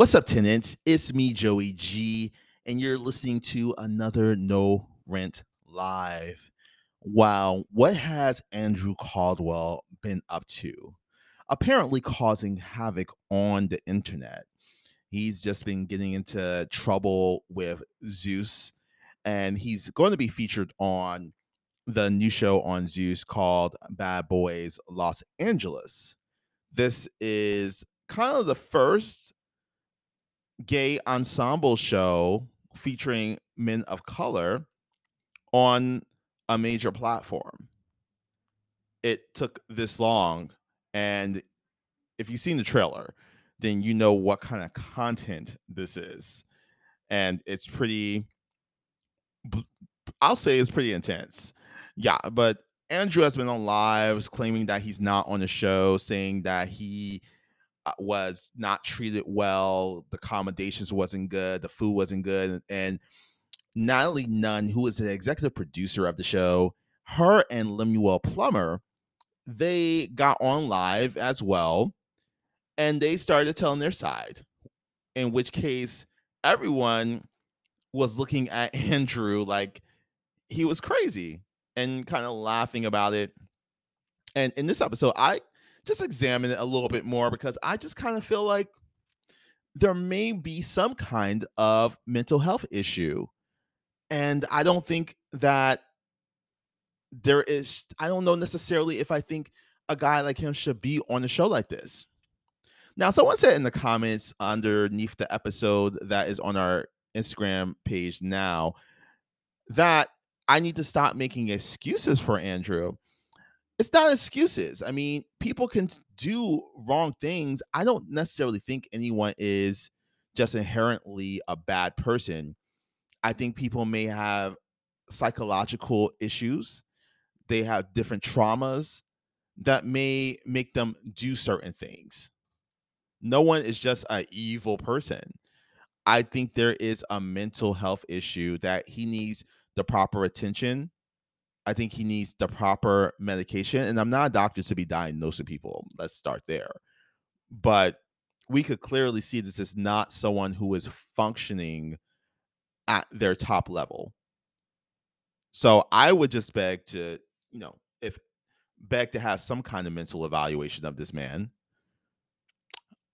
What's up, tenants? It's me, Joey G, and you're listening to another No Rent Live. Wow, what has Andrew Caldwell been up to? Apparently, causing havoc on the internet. He's just been getting into trouble with Zeus, and he's going to be featured on the new show on Zeus called Bad Boys Los Angeles. This is kind of the first gay ensemble show featuring men of color on a major platform. It took this long, and if you've seen the trailer, then you know what kind of content this is. And it's pretty, I'll say it's pretty intense. Yeah, but Andrew has been on lives claiming that he's not on the show, saying that he Uh, was not treated well, the accommodations wasn't good, the food wasn't good, and Natalie Nunn, who is the executive producer of the show, her and Lemuel Plummer, they got on live as well, and they started telling their side. In which case, everyone was looking at Andrew like he was crazy and kind of laughing about it. And in this episode, I just examine it a little bit more because I just kind of feel like there may be some kind of mental health issue. And I don't think that there is, I don't know necessarily if I think a guy like him should be on a show like this. Now, someone said in the comments underneath the episode that is on our Instagram page now that I need to stop making excuses for Andrew it's not excuses. I mean, people can do wrong things. I don't necessarily think anyone is just inherently a bad person. I think people may have psychological issues. They have different traumas that may make them do certain things. No one is just an evil person. I think there is a mental health issue that he needs the proper attention I think he needs the proper medication. And I'm not a doctor to be diagnosing people. Let's start there. But we could clearly see this is not someone who is functioning at their top level. So I would just beg to, you know, if beg to have some kind of mental evaluation of this man.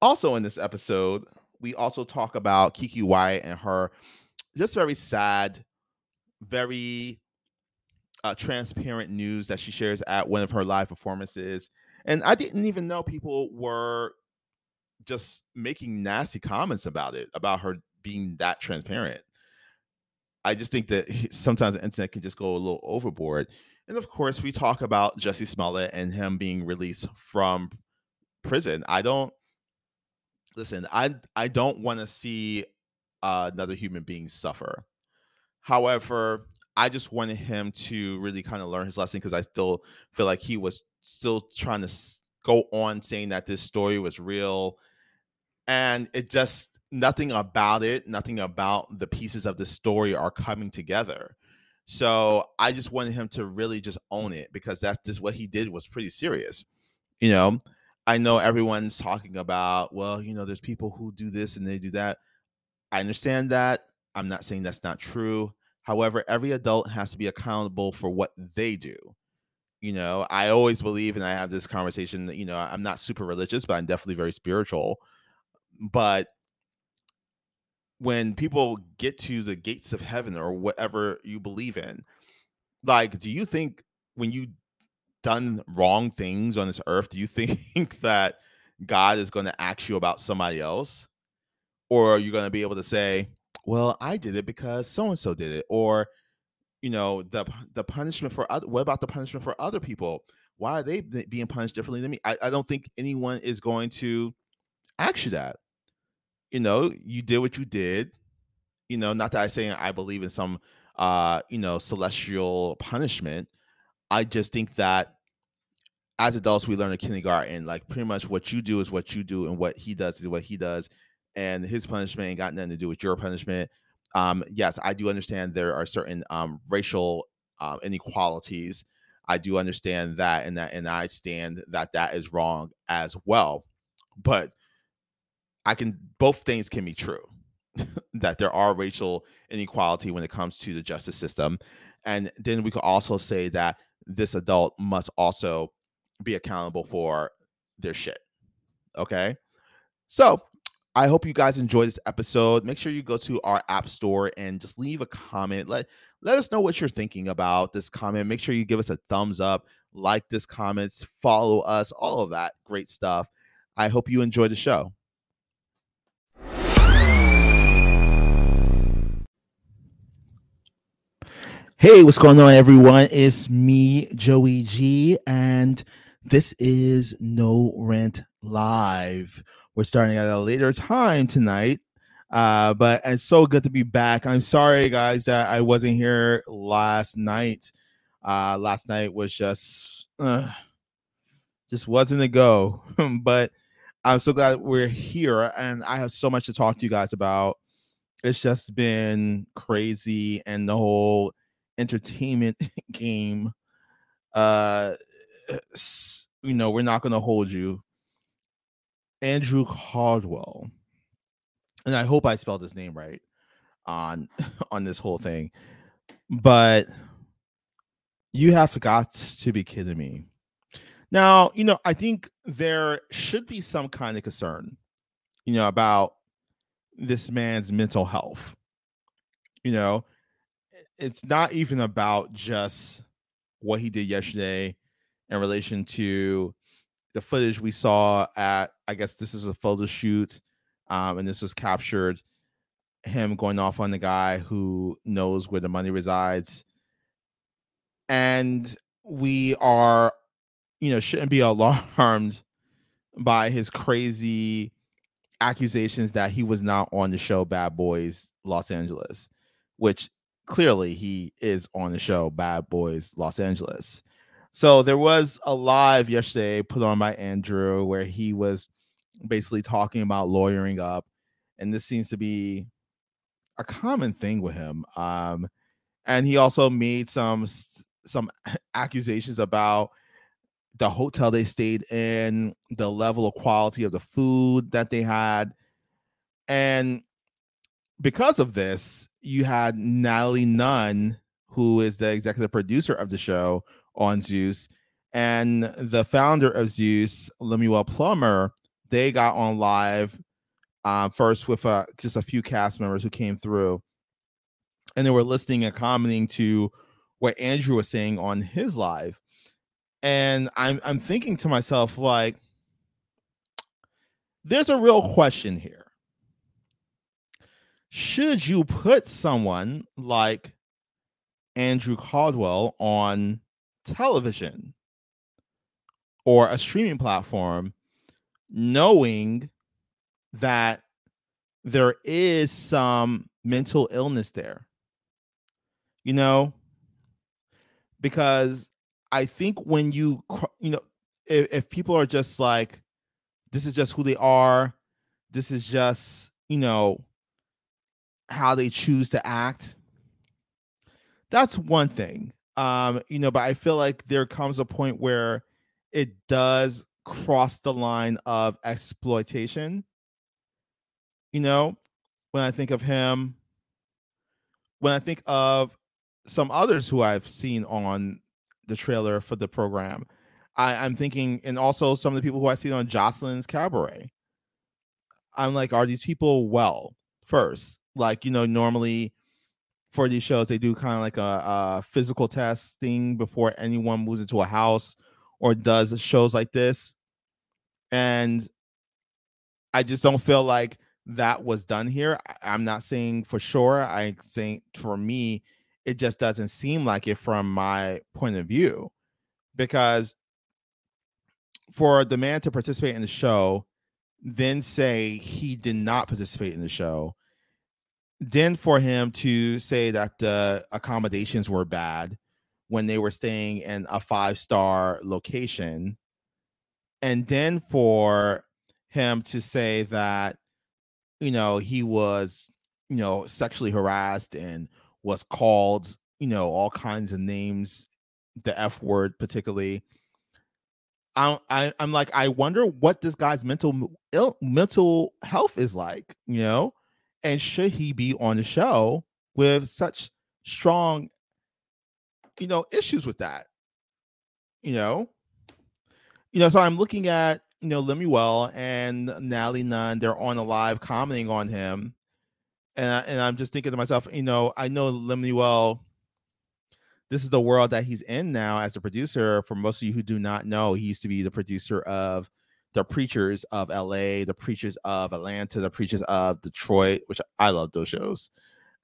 Also in this episode, we also talk about Keke Wyatt and her just very sad, very uh, transparent news that she shares at one of her live performances. And I didn't even know people were just making nasty comments about it, about her being that transparent. I just think that sometimes the internet can just go a little overboard. And of course, we talk about Jussie Smollett and him being released from prison. I don't listen. I I don't want to see uh, another human being suffer. However, I just wanted him to really kind of learn his lesson because I still feel like he was still trying to go on saying that this story was real. And it just, nothing about it, nothing about the pieces of the story are coming together. So I just wanted him to really just own it because that's just what he did was pretty serious. You know, I know everyone's talking about, well, you know, there's people who do this and they do that. I understand that. I'm not saying that's not true. However, every adult has to be accountable for what they do. You know, I always believe, and I have this conversation that, you know, I'm not super religious, but I'm definitely very spiritual. But when people get to the gates of heaven or whatever you believe in, like, do you think when you done wrong things on this earth, do you think that God is going to ask you about somebody else? Or are you going to be able to say, well, I did it because so and so did it, or you know, the the punishment for other. What about the punishment for other people? Why are they being punished differently than me? I, I don't think anyone is going to ask you that. You know, you did what you did. You know, not that I say I believe in some uh, you know, celestial punishment. I just think that as adults we learn in kindergarten, like pretty much what you do is what you do, and what he does is what he does and his punishment ain't got nothing to do with your punishment. Um, yes, I do understand there are certain um, racial uh, inequalities. I do understand that, and that, and I stand that that is wrong as well. But I can both things can be true. that there are racial inequality when it comes to the justice system. And then we could also say that this adult must also be accountable for their shit. Okay. So I hope you guys enjoyed this episode. Make sure you go to our app store and just leave a comment. Let let us know what you're thinking about this comment. Make sure you give us a thumbs up, like this comments, follow us, all of that great stuff. I hope you enjoy the show. Hey, what's going on, everyone? It's me, Joey G, and this is No Rent Live. We're starting at a later time tonight, uh, but it's so good to be back. I'm sorry, guys, that I wasn't here last night. Uh, last night was just, uh, just wasn't a go, but I'm so glad we're here, and I have so much to talk to you guys about. It's just been crazy, and the whole entertainment game uh you know we're not going to hold you andrew caldwell and i hope i spelled his name right on on this whole thing but you have got to be kidding me. Now you know i think there should be some kind of concern you know about this man's mental health. You know it's not even about just what he did yesterday in relation to the footage we saw at I guess this is a photo shoot um, and this was captured him going off on the guy who knows where the money resides and we are you know shouldn't be alarmed by his crazy accusations that he was not on the show Bad Boys Los Angeles which clearly he is on the show Bad Boys Los Angeles. So there was a live yesterday put on by Andrew where he was basically talking about lawyering up, and this seems to be a common thing with him. Um, and he also made some some accusations about the hotel they stayed in, the level of quality of the food that they had, and because of this, you had Natalie Nunn, who is the executive producer of the show on Zeus, and the founder of Zeus, Lemuel Plummer. They got on live uh, first with uh, just a few cast members who came through, and they were listening and commenting to what Andrew was saying on his live. And I'm I'm thinking to myself like, there's a real question here should you put someone like Andrew Caldwell on television or a streaming platform, knowing that there is some mental illness there? You know, because I think when you, you know, if, if people are just like, this is just who they are, this is just, you know, how they choose to act that's one thing um you know but i feel like there comes a point where it does cross the line of exploitation. You know when i think of him when i think of some others who i've seen on the trailer for the program I, i'm thinking and also some of the people who i see on joseline's cabaret. I'm like are these people well? First like you know normally for these shows they do kind of like a, a, physical testing before anyone moves into a house or does shows like this. And i just don't feel like that was done here. I'm not saying for sure. I'm saying for me it just doesn't seem like it from my point of view. Because for the man to participate in the show then say he did not participate in the show then for him to say that the accommodations were bad when they were staying in a five star location. And then for him to say that you know he was you know sexually harassed and was called you know all kinds of names the f word particularly I, I I'm like I wonder what this guy's mental Ill, mental health is like, you know, and should he be on the show with such strong, you know, issues with that, you know, you know. So I'm looking at you know Lemuel and Natalie Nunn. They're on a live commenting on him, and I, and I'm just thinking to myself, you know, I know Lemuel this is the world that he's in now as a producer. For most of you who do not know, he used to be the producer of the Preachers of LA, the Preachers of Atlanta, the Preachers of Detroit, which I love those shows.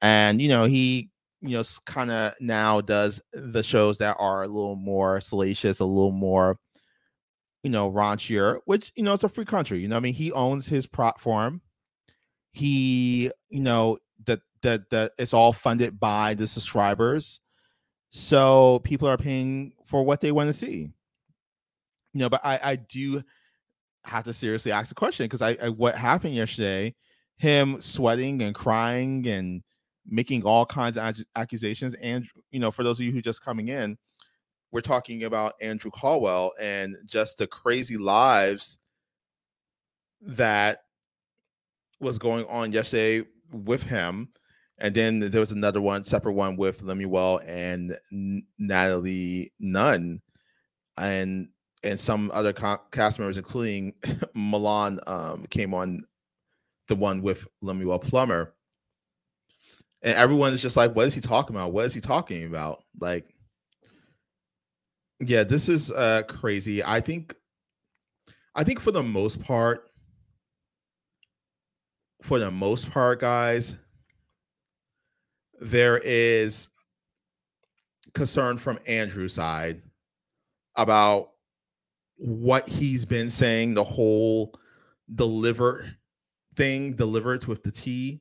And you know, he you know kind of now does the shows that are a little more salacious, a little more you know raunchier, which you know it's a free country. You know, I mean, he owns his platform. He, you know, that that that it's all funded by the subscribers so people are paying for what they want to see. You know, but I, I do have to seriously ask the question because I, I what happened yesterday, him sweating and crying and making all kinds of accusations. And you know, for those of you who just coming in, we're talking about Andrew Caldwell and just the crazy lives that was going on yesterday with him and then there was another one, separate one with Lemuel and Natalie Nunn, and and some other co- cast members, including Milan, um, came on the one with Lemuel Plummer. And everyone is just like, what is he talking about? What is he talking about? Like, yeah, this is uh crazy. I think I think for the most part, for the most part, guys, there is concern from Andrew's side about what he's been saying, the whole deliver thing, delivered with the T.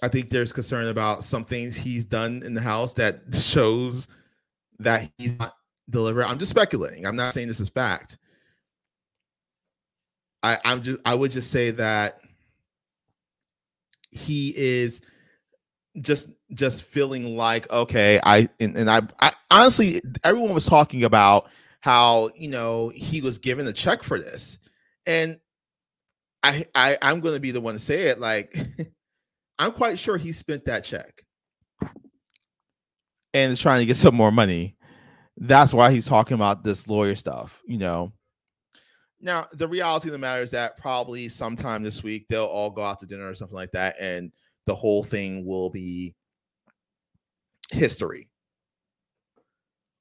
I think there's concern about some things he's done in the house that shows that he's not delivered. I'm just speculating. I'm not saying this is fact. I, I'm just I would just say that he is just just feeling like okay i and, and I, I honestly everyone was talking about how you know he was given a check for this. And i i i'm going to be the one to say it like i'm quite sure he spent that check. And is trying to get some more money. That's why he's talking about this lawyer stuff you know? Now the reality of the matter is that probably sometime this week they'll all go out to dinner or something like that and the whole thing will be history.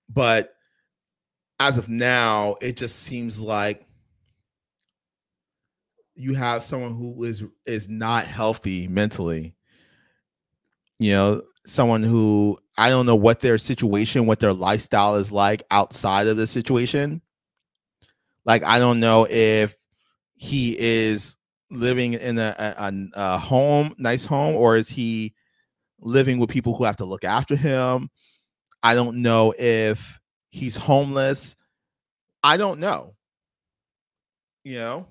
But as of now, it just seems like you have someone who is is not healthy mentally. You know, someone who I don't know what their situation, what their lifestyle is like outside of the situation. Like I don't know if he is living in a, a, a home, nice home, or is he living with people who have to look after him? I don't know if he's homeless. I don't know. You know?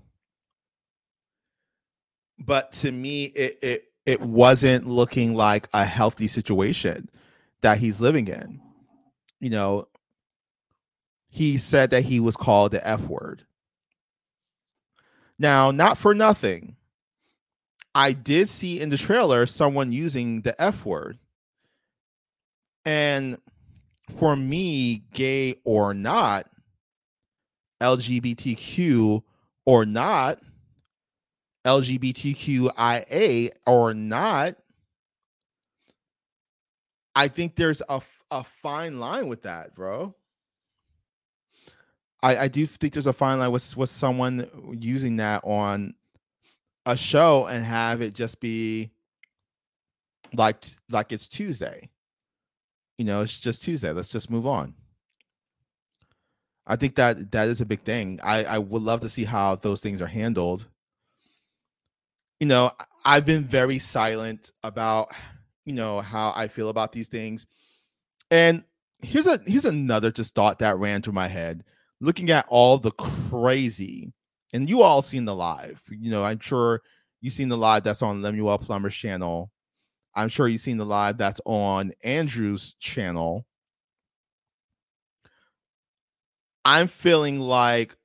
But to me, it it it wasn't looking like a healthy situation that he's living in. You know, he said that he was called the F word. Now, not for nothing, I did see in the trailer someone using the F word. And for me, gay or not, LGBTQ or not, LGBTQIA or not, I think there's a, a fine line with that, bro. I, I do think there's a fine line with with someone using that on a show and have it just be like like it's Tuesday. You know, it's just Tuesday. Let's just move on. I think that that is a big thing. I I would love to see how those things are handled. You know, I've been very silent about you know how I feel about these things. And here's a here's another just thought that ran through my head looking at all the crazy, and you all seen the live. You know, I'm sure you've seen the live that's on Lemuel Plummer's channel. I'm sure you've seen the live that's on Andrew's channel. I'm feeling like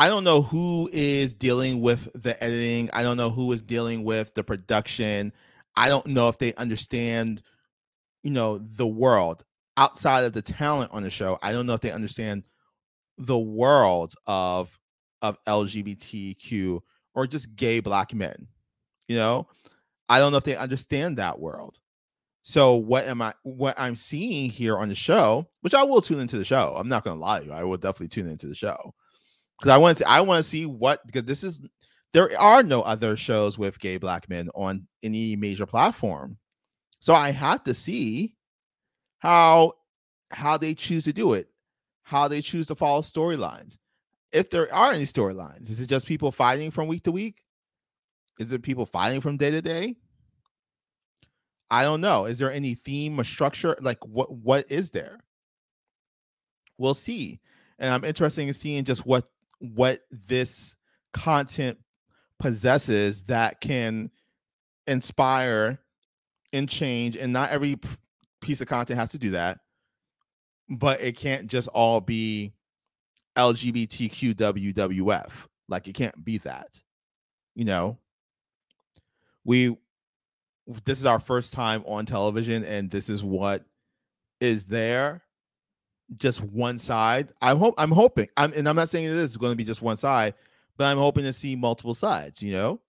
I don't know who is dealing with the editing. I don't know who is dealing with the production. I don't know if they understand, you know, the world outside of the talent on the show. I don't know if they understand the world of of LGBTQ or just gay black men. You know, I don't know if they understand that world. So what am I what I'm seeing here on the show, which I will tune into the show. I'm not gonna lie to you. I will definitely tune into the show because I want to I want to see what because this is there are no other shows with gay black men on any major platform. So I have to see how how they choose to do it, how they choose to follow storylines. If there are any storylines, is it just people fighting from week to week? Is it people fighting from day to day? I don't know. Is there any theme or structure? Like what what is there? We'll see. And I'm interested in seeing just what what this content possesses that can inspire and change and not every piece of content has to do that but it can't just all be lgbtq wwf like it can't be that you know we this is our first time on television and this is what is there just one side. I hope I'm hoping. I'm and I'm not saying this is going to be just one side, but I'm hoping to see multiple sides, you know.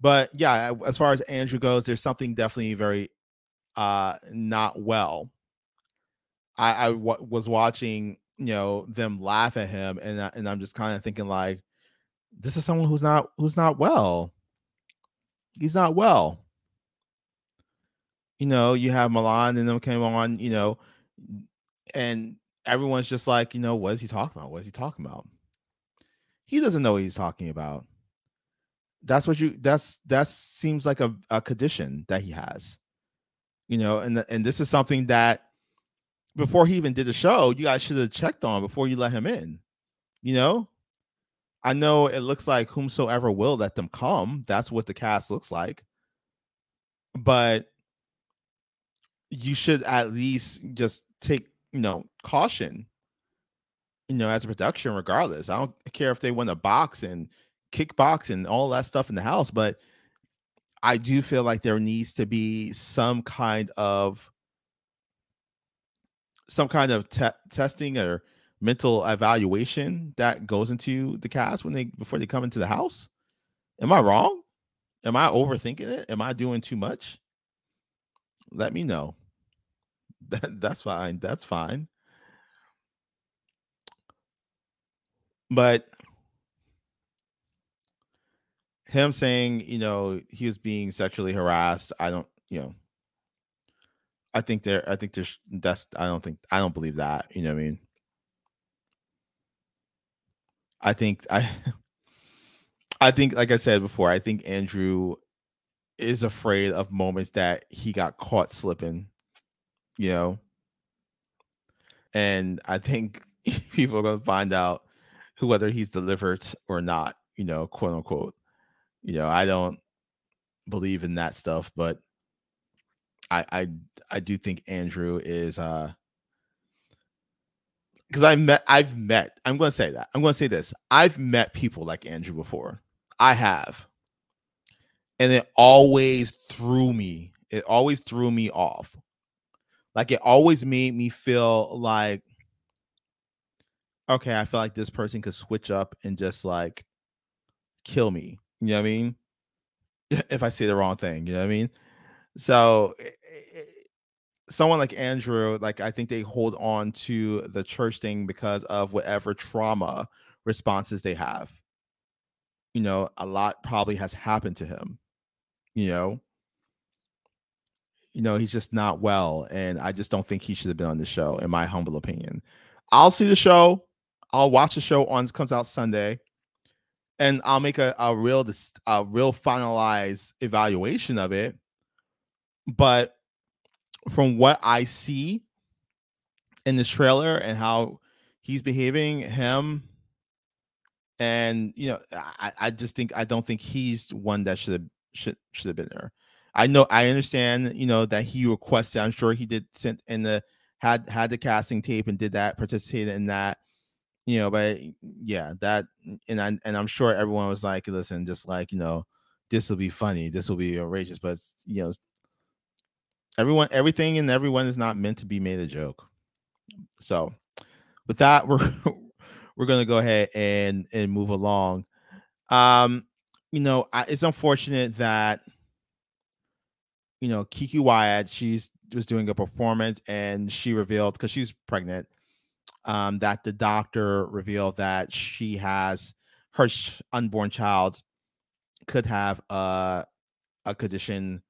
But yeah, as far as Andrew goes, there's something definitely very uh not well. I I w- was watching, you know, them laugh at him and I, and I'm just kind of thinking like this is someone who's not who's not well. He's not well. You know, you have Milan and them came on, you know, and everyone's just like, you know, what is he talking about? What is he talking about? He doesn't know what he's talking about. That's what you that's that seems like a, a condition that he has. You know, and and this is something that before he even did the show, you guys should have checked on before you let him in. You know? I know it looks like whomsoever will let them come. That's what the cast looks like. But you should at least just take you know, caution, you know, as a production, regardless. I don't care if they want to box and kickbox and all that stuff in the house, but I do feel like there needs to be some kind of some kind of te- testing or mental evaluation that goes into the cast when they before they come into the house. Am I wrong? Am I overthinking it? Am I doing too much? Let me know. That, that's fine. That's fine. But him saying, you know, he was being sexually harassed, I don't, you know, I think there, I think there's, that's, I don't think, I don't believe that. You know what I mean? I think, I, I think, like I said before, I think Andrew is afraid of moments that he got caught slipping you know. And I think people are to find out who whether he's delivered or not, you know, quote unquote. You know, I don't believe in that stuff, but I I I do think Andrew is uh because I met I've met I'm to say that I'm to say this I've met people like Andrew before I have and it always threw me it always threw me off like it always made me feel like okay, I feel like this person could switch up and just like kill me. You know what I mean? If I say the wrong thing, you know what I mean? So someone like Andrew, like I think they hold on to the church thing because of whatever trauma responses they have. You know, a lot probably has happened to him, you know, you know, he's just not well. And I just don't think he should have been on the show, in my humble opinion. I'll see the show. I'll watch the show on comes out Sunday, and I'll make a, a real a real finalized evaluation of it. But from what I see in this trailer and how he's behaving, him, and you know, I, I just think I don't think he's one that should have should should have been there. I know I understand, you know, that he requested. I'm sure he did sent in the had had the casting tape and did that, participated in that, you know. But yeah, that and I and I'm sure everyone was like, listen, just like you know, this will be funny, this will be outrageous, but you know, everyone, everything and everyone is not meant to be made a joke. So, with that, we're we're gonna go ahead and and move along. Um, you know, I, it's unfortunate that you know Keke Wyatt, she's was doing a performance and she revealed because she's pregnant, um, that the doctor revealed that she has her unborn child could have a a condition,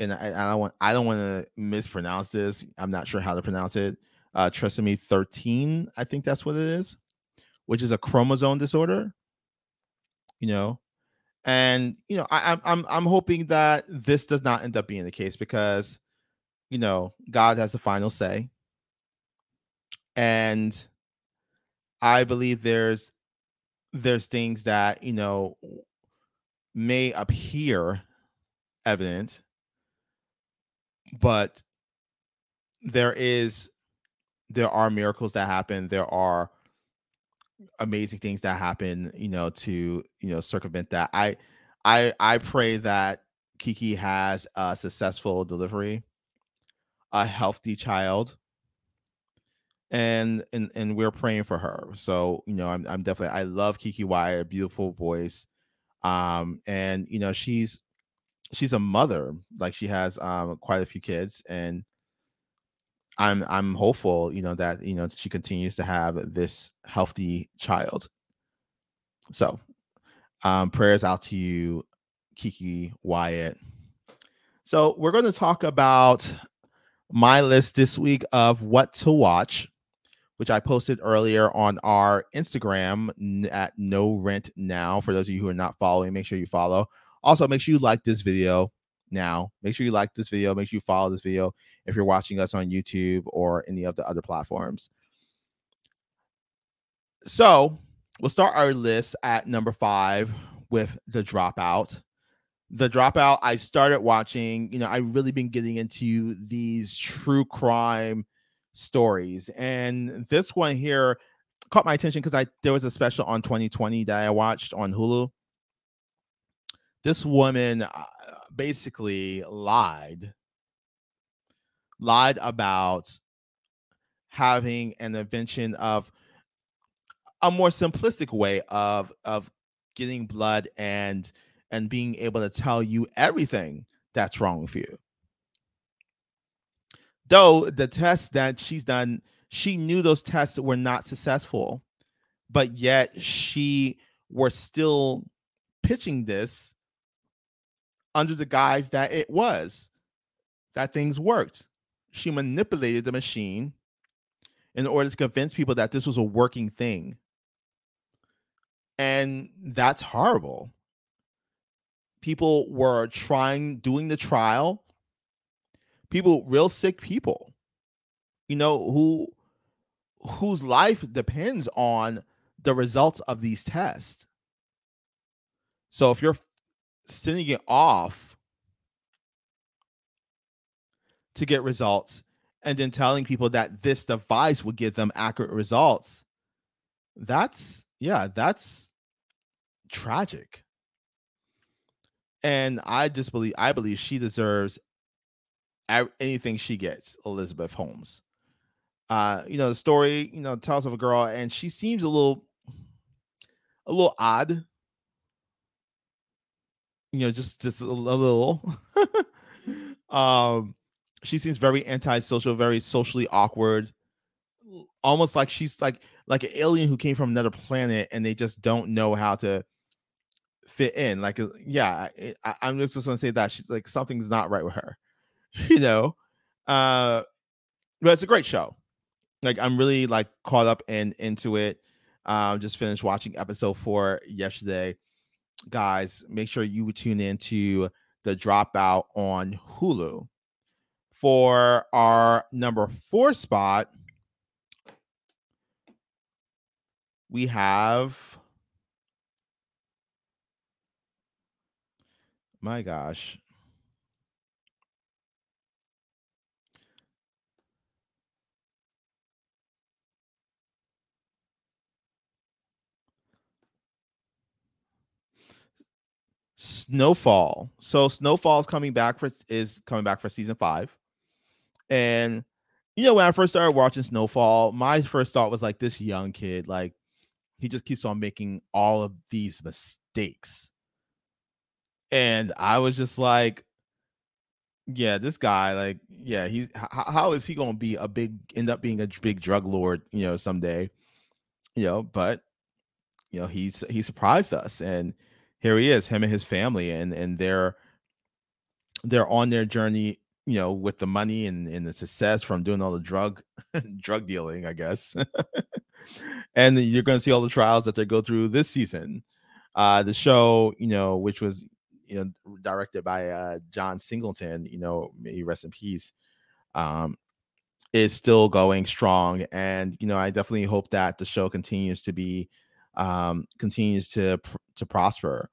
and I, I don't want I don't want to mispronounce this. I'm not sure how to pronounce it. Uh, trisomy 13, I think that's what it is, which is a chromosome disorder. You know, and you know I, I'm I'm I'm hoping that this does not end up being the case because you know God has the final say, and I believe there's there's things that you know may appear evident, but there is there are miracles that happen. There are amazing things that happen, you know, to you know circumvent that. I I I pray that keke has a successful delivery, a healthy child, and and and we're praying for her. So you know, I'm I'm definitely I love keke Wyatt, a beautiful voice, um, and you know she's she's a mother, like she has um quite a few kids, and I'm I'm hopeful, you know, that you know she continues to have this healthy child. So, um, prayers out to you, keke Wyatt. So we're going to talk about my list this week of what to watch, which I posted earlier on our Instagram at No Rent Now. For those of you who are not following, make sure you follow. Also, make sure you like this video now. Make sure you like this video. Make sure you follow this video if you're watching us on YouTube or any of the other platforms. So we'll start our list at number five with The Dropout. The Dropout, I started watching, you know, I've really been getting into these true crime stories. And this one here caught my attention because I there was a special on 2020 that I watched on Hulu. This woman uh, basically lied lied about having an invention of a more simplistic way of of getting blood and and being able to tell you everything that's wrong with you. Though the tests that she's done she knew those tests were not successful but yet she was still pitching this under the guise that it was that things worked. She manipulated the machine in order to convince people that this was a working thing. And that's horrible. People were trying, doing the trial. People, real sick people, you know, who whose life depends on the results of these tests. So if you're sending it off to get results and then telling people that this device will give them accurate results that's yeah that's tragic. And i just believe i believe she deserves anything she gets elizabeth holmes. Uh you know the story you know tells of a girl and she seems a little a little odd you know, just just a, little. um, she seems very antisocial, very socially awkward, almost like she's like like an alien who came from another planet and they just don't know how to fit in. Like, uh, yeah, I, am just gonna say that she's like something's not right with her, you know. Uh, but it's a great show. Like, I'm really like caught up and into it. Um, just finished watching episode four yesterday guys, make sure you tune in to the dropout on Hulu. For our number four spot, we have my gosh. Snowfall. So Snowfall is coming back for is coming back for season five. And you know, when I first started watching Snowfall, my first thought was like this young kid, like he just keeps on making all of these mistakes. And I was just like, yeah, this guy, like, yeah, he's how, how is he gonna be a big end up being a big drug lord, you know, someday? You know, but you know, he's he surprised us and here he is, him and his family, and and they're they're on their journey, you know, with the money and, and the success from doing all the drug drug dealing, I guess. and you're going to see all the trials that they go through this season. Uh, the show, you know, which was you know directed by uh, John Singleton, you know, may rest in peace. Um, is still going strong, and you know, I definitely hope that the show continues to be um, continues to to prosper.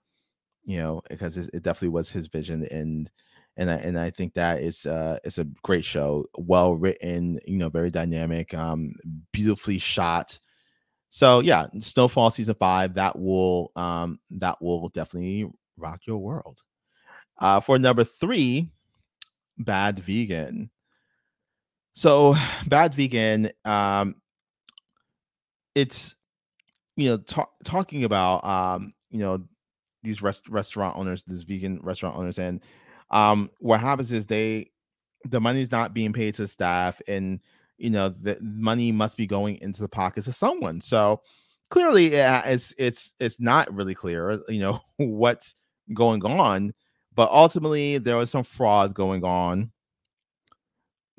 You know, because it, definitely was his vision, and and I, and I think that it's uh it's a great show, well written, you know, very dynamic, um, beautifully shot. So yeah, Snowfall season five that will um that will definitely rock your world. Uh, for number three, Bad Vegan. So Bad Vegan, um, it's you know, talk, talking about um, you know, these rest, restaurant owners, these vegan restaurant owners, and um, what happens is they the money's not being paid to staff, and you know, the money must be going into the pockets of someone. So clearly, yeah, it's it's it's not really clear, you know, what's going on. But ultimately, there was some fraud going on.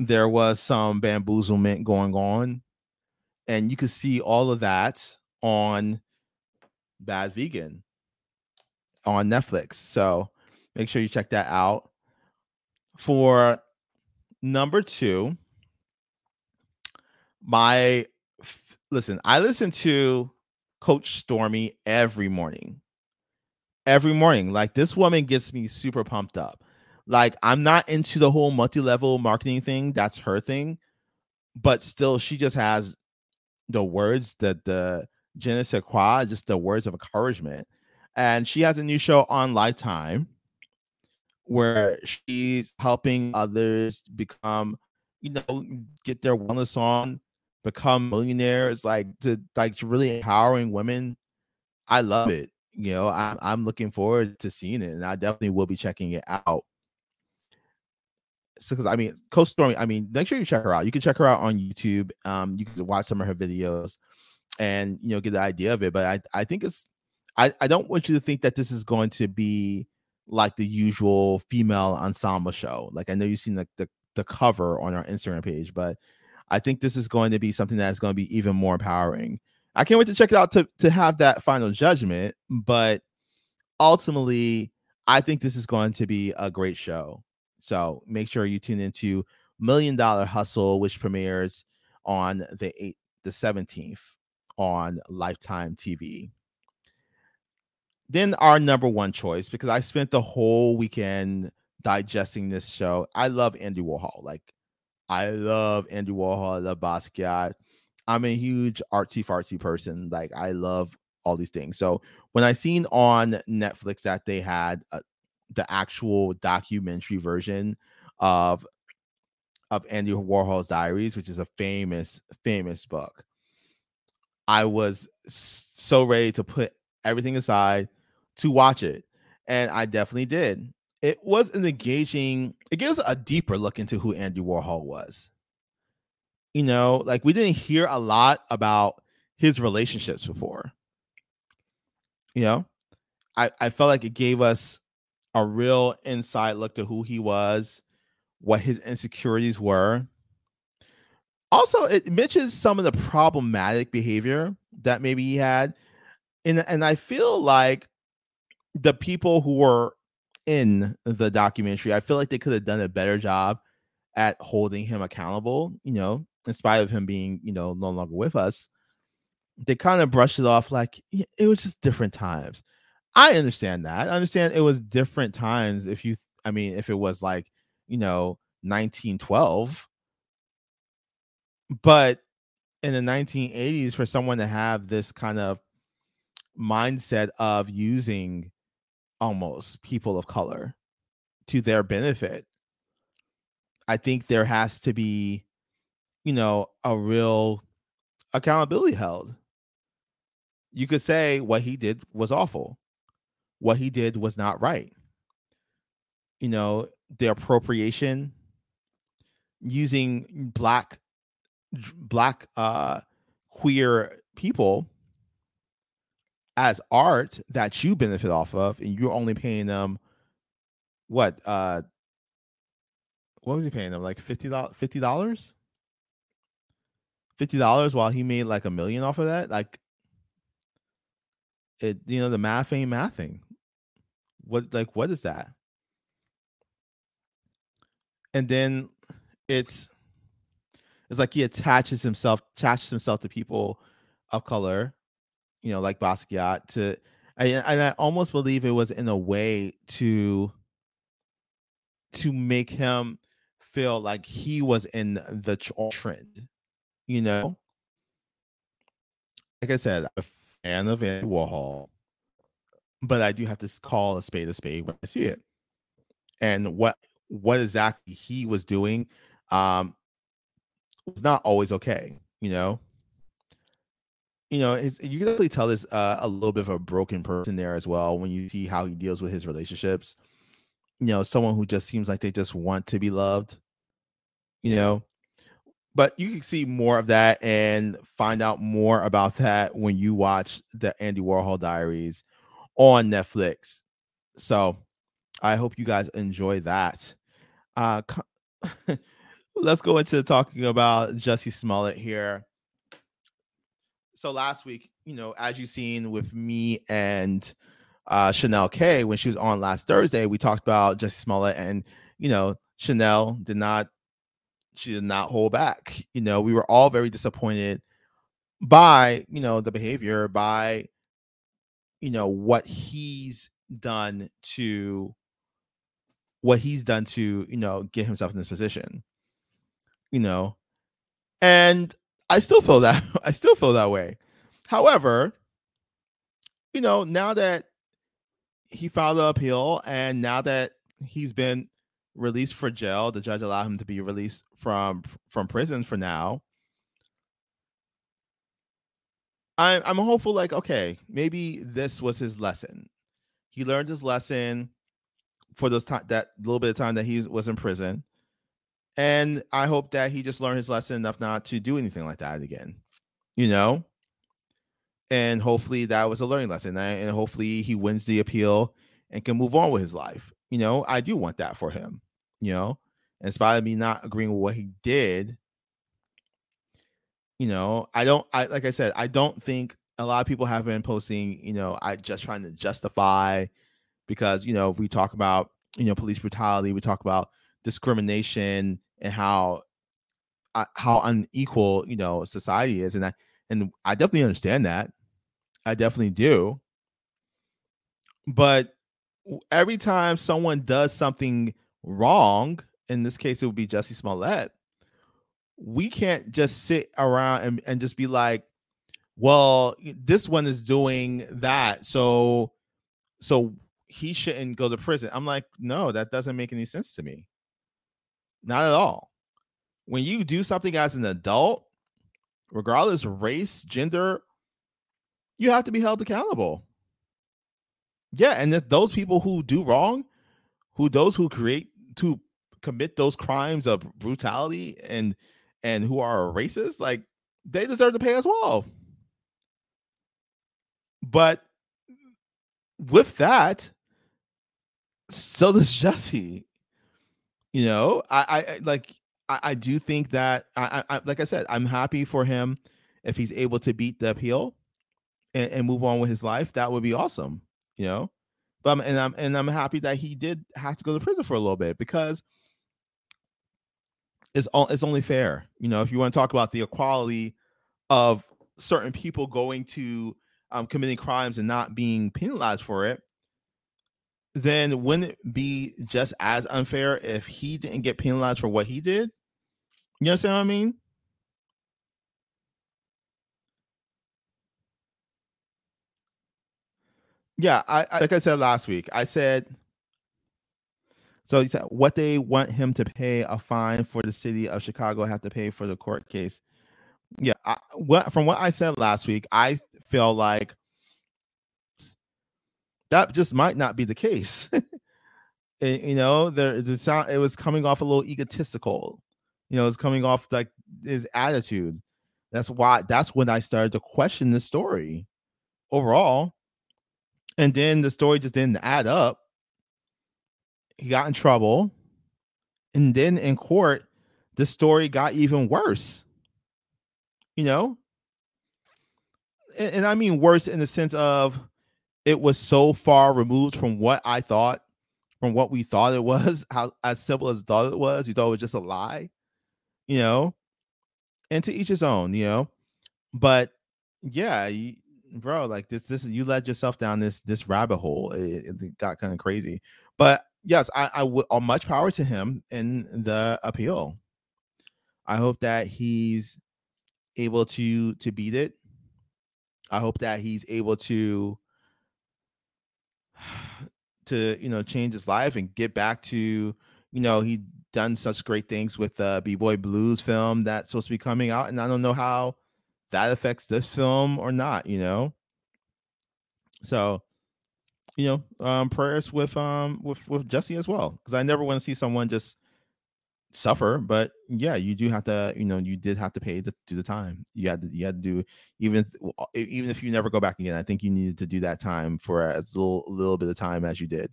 There was some bamboozlement going on, and you could see all of that on Bad Vegan on Netflix. So make sure you check that out. For number two, my listen, I listen to Coach Stormy every morning. Every morning. Like this woman gets me super pumped up. Like I'm not into the whole multi-level marketing thing. That's her thing. But still, she just has the words that the je ne sais quoi, just the words of encouragement. And she has a new show on Lifetime where she's helping others become, you know, get their wellness on, become millionaires, like to like really empowering women. I love it. You know, I'm I'm looking forward to seeing it, and I definitely will be checking it out. So, because I mean, Coach Stormy, I mean, make sure you check her out. You can check her out on YouTube. Um, you can watch some of her videos and you know get the idea of it. But I I think it's I I don't want you to think that this is going to be like the usual female ensemble show. Like I know you've seen the the, the cover on our Instagram page, but I think this is going to be something that's going to be even more empowering. I can't wait to check it out to to have that final judgment, but ultimately I think this is going to be a great show. So make sure you tune into Million Dollar Hustle, which premieres on the 8th, the 17th on Lifetime TV. Then our number one choice, because I spent the whole weekend digesting this show. I love Andy Warhol. Like, I love Andy Warhol. I love Basquiat. I'm a huge artsy fartsy person. Like, I love all these things. So when I seen on Netflix that they had uh, the actual documentary version of of Andy Warhol's Diaries, which is a famous famous book, I was so ready to put everything aside to watch it. And I definitely did. It was an engaging, it gives a deeper look into who Andy Warhol was. You know, like we didn't hear a lot about his relationships before. You know, I, I felt like it gave us a real inside look to who he was, what his insecurities were, also it mentions some of the problematic behavior that maybe he had and and i feel like the people who were in the documentary i feel like they could have done a better job at holding him accountable you know in spite of him being you know no longer with us. They kind of brushed it off like it was just different times. I understand that. I understand it was different times if you i mean if it was like you know 1912 but in the 1980s, for someone to have this kind of mindset of using almost people of color to their benefit. I think there has to be, you know, a real accountability held. You could say what he did was awful. What he did was not right. You know, the appropriation using black black uh queer people as art that you benefit off of and you're only paying them what uh what was he paying them like 50 dollars 50 dollars? 50 dollars while he made like a million off of that? Like it you know the math ain't mathing. What like what is that? And then it's it's like he attaches himself attaches himself to people of color you know like basquiat to and i almost believe it was in a way to to make him feel like he was in the trend you know? Like i said i'm a fan of andy warhol but i do have to call a spade a spade when i see it. And what what exactly he was doing um was not always okay you know? You know you can definitely tell there's uh, a little bit of a broken person there as well when you see how he deals with his relationships. You know someone who just seems like they just want to be loved you know? But you can see more of that and find out more about that when you watch the andy warhol diaries on netflix. So i hope you guys enjoy that. Uh, let's go into talking about Jussie Smollett here. So last week, you know, as you've seen with me and uh, Chanel K when she was on last Thursday, we talked about Jussie Smollett, and you know, Chanel did not, she did not hold back. You know, we were all very disappointed by you know the behavior, by you know what he's done to what he's done to you know get himself in this position you know and i still feel that i still feel that way. However you know now that he filed the appeal and now that he's been released for jail the judge allowed him to be released from from prison for now. I'm i'm hopeful like okay maybe this was his lesson. He learned his lesson for those time that little bit of time that he was in prison. And I hope that he just learned his lesson enough not to do anything like that again. You know? And hopefully that was a learning lesson. And hopefully he wins the appeal and can move on with his life. You know, I do want that for him. You know, in spite of me not agreeing with what he did, you know, I don't I like I said, I don't think a lot of people have been posting, you know, I just trying to justify because you know we talk about you know police brutality we talk about discrimination and how uh, how unequal you know society is and i and i definitely understand that i definitely do but every time someone does something wrong in this case it would be Jussie Smollett we can't just sit around and, and just be like well this one is doing that so so he shouldn't go to prison. I'm like, no, that doesn't make any sense to me. Not at all. When you do something as an adult, regardless race, gender, you have to be held accountable. Yeah, and those people who do wrong, who those who create to commit those crimes of brutality and and who are racist, like they deserve to pay as well. But with that, so does Jussie. You know, I, I like I, I do think that I, I like I said, I'm happy for him if he's able to beat the appeal and, and move on with his life. That would be awesome. You know, but I'm, and I'm and I'm happy that he did have to go to prison for a little bit because it's all it's only fair. You know, if you want to talk about the equality of certain people going to um, committing crimes and not being penalized for it, then wouldn't it be just as unfair if he didn't get penalized for what he did? You understand what I mean? Yeah, I, I like I said last week. I said so. He said what they want him to pay a fine for the city of Chicago have to pay for the court case. Yeah, I, what from what I said last week, I feel like that just might not be the case. you know, there the sound it was coming off a little egotistical. You know, it's coming off like his attitude. That's why that's when I started to question the story overall. And then the story just didn't add up. He got in trouble. And then in court, the story got even worse. You know? And, and I mean worse in the sense of it was so far removed from what I thought, from what we thought it was, how as simple as thought it was. You thought it was just a lie, you know, and to each his own, you know. But yeah, you, bro, like this, this you led yourself down this this rabbit hole. It, it got kind of crazy. But yes, I, I would uh, much power to him in the appeal. I hope that he's able to to beat it. I hope that he's able to to you know change his life and get back to you know he done such great things with the b-boy blues film that's supposed to be coming out and i don't know how that affects this film or not you know? So you know um prayers with um with with jussie as well because i never want to see someone just suffer but yeah you do have to you know you did have to pay to do the time. You had to you had to do even even if you never go back again i think you needed to do that time for as little little bit of time as you did.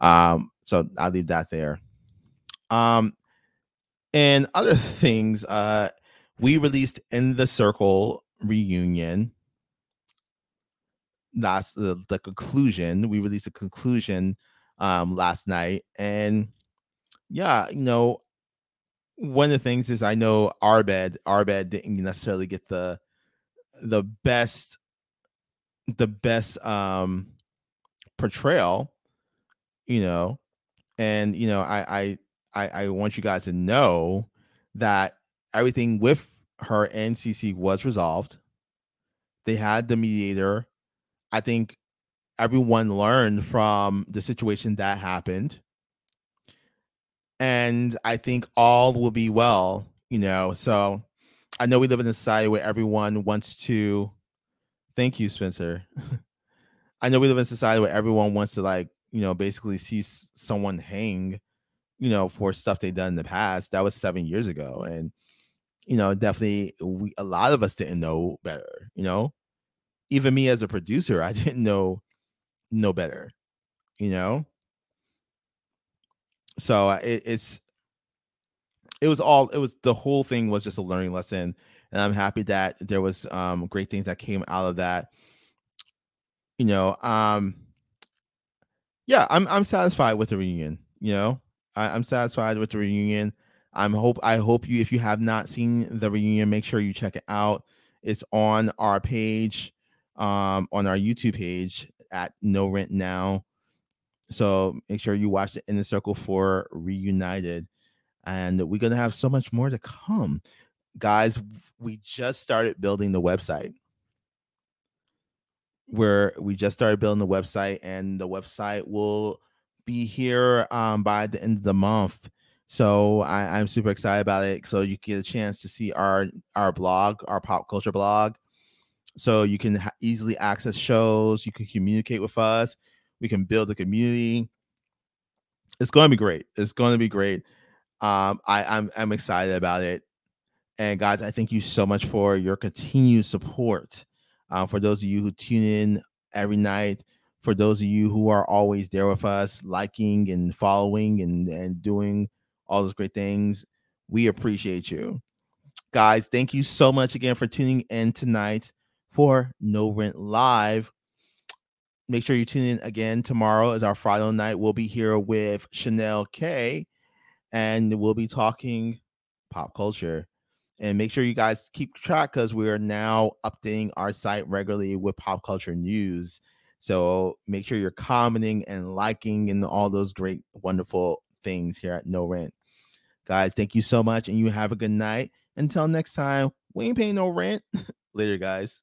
Um so i'll leave that there. Um and other things uh we released in the circle reunion. That's the, the conclusion. We released a conclusion um last night and yeah you know one of the things is I know Arbed Arbed didn't necessarily get the the best the best um portrayal, you know, and you know I I I, I want you guys to know that everything with her and CC was resolved. They had the mediator. I think everyone learned from the situation that happened and I think all will be well, you know. So I know we live in a society where everyone wants to thank you, Spencer. I know we live in a society where everyone wants to like, you know, basically see someone hang, you know, for stuff they've done in the past. That was seven years ago. And, you know, definitely we a lot of us didn't know better, you know. Even me as a producer, I didn't know no better, you know so uh, it, it's it was all it was the whole thing was just a learning lesson and i'm happy that there was um great things that came out of that. You know um yeah i'm i'm satisfied with the reunion you know? I, i'm satisfied with the reunion. I'm hope i hope you if you have not seen the reunion make sure you check it out. It's on our page um on our youtube page at no rent now so make sure you watch the Inner Circle for Reunited. And we're going to have so much more to come. Guys, we just started building the website. Where we just started building the website, and the website will be here um, by the end of the month. So I, am super excited about it. So you get a chance to see our our blog, our pop culture blog. So you can ha- easily access shows. You can communicate with us we can build a community. It's going to be great. It's going to be great. Um, I, I'm I'm excited about it. And guys, I thank you so much for your continued support. Uh, for those of you who tune in every night, for those of you who are always there with us, liking and following and, and doing all those great things, we appreciate you. Guys, thank you so much again for tuning in tonight for No Rent Live make sure you tune in again tomorrow as our Friday night. We'll be here with Chanel K and we'll be talking pop culture. And make sure you guys keep track because we are now updating our site regularly with pop culture news. So make sure you're commenting and liking and all those great, wonderful things here at No Rent. Guys, thank you so much and you have a good night. Until next time, we ain't paying no rent. Later, guys.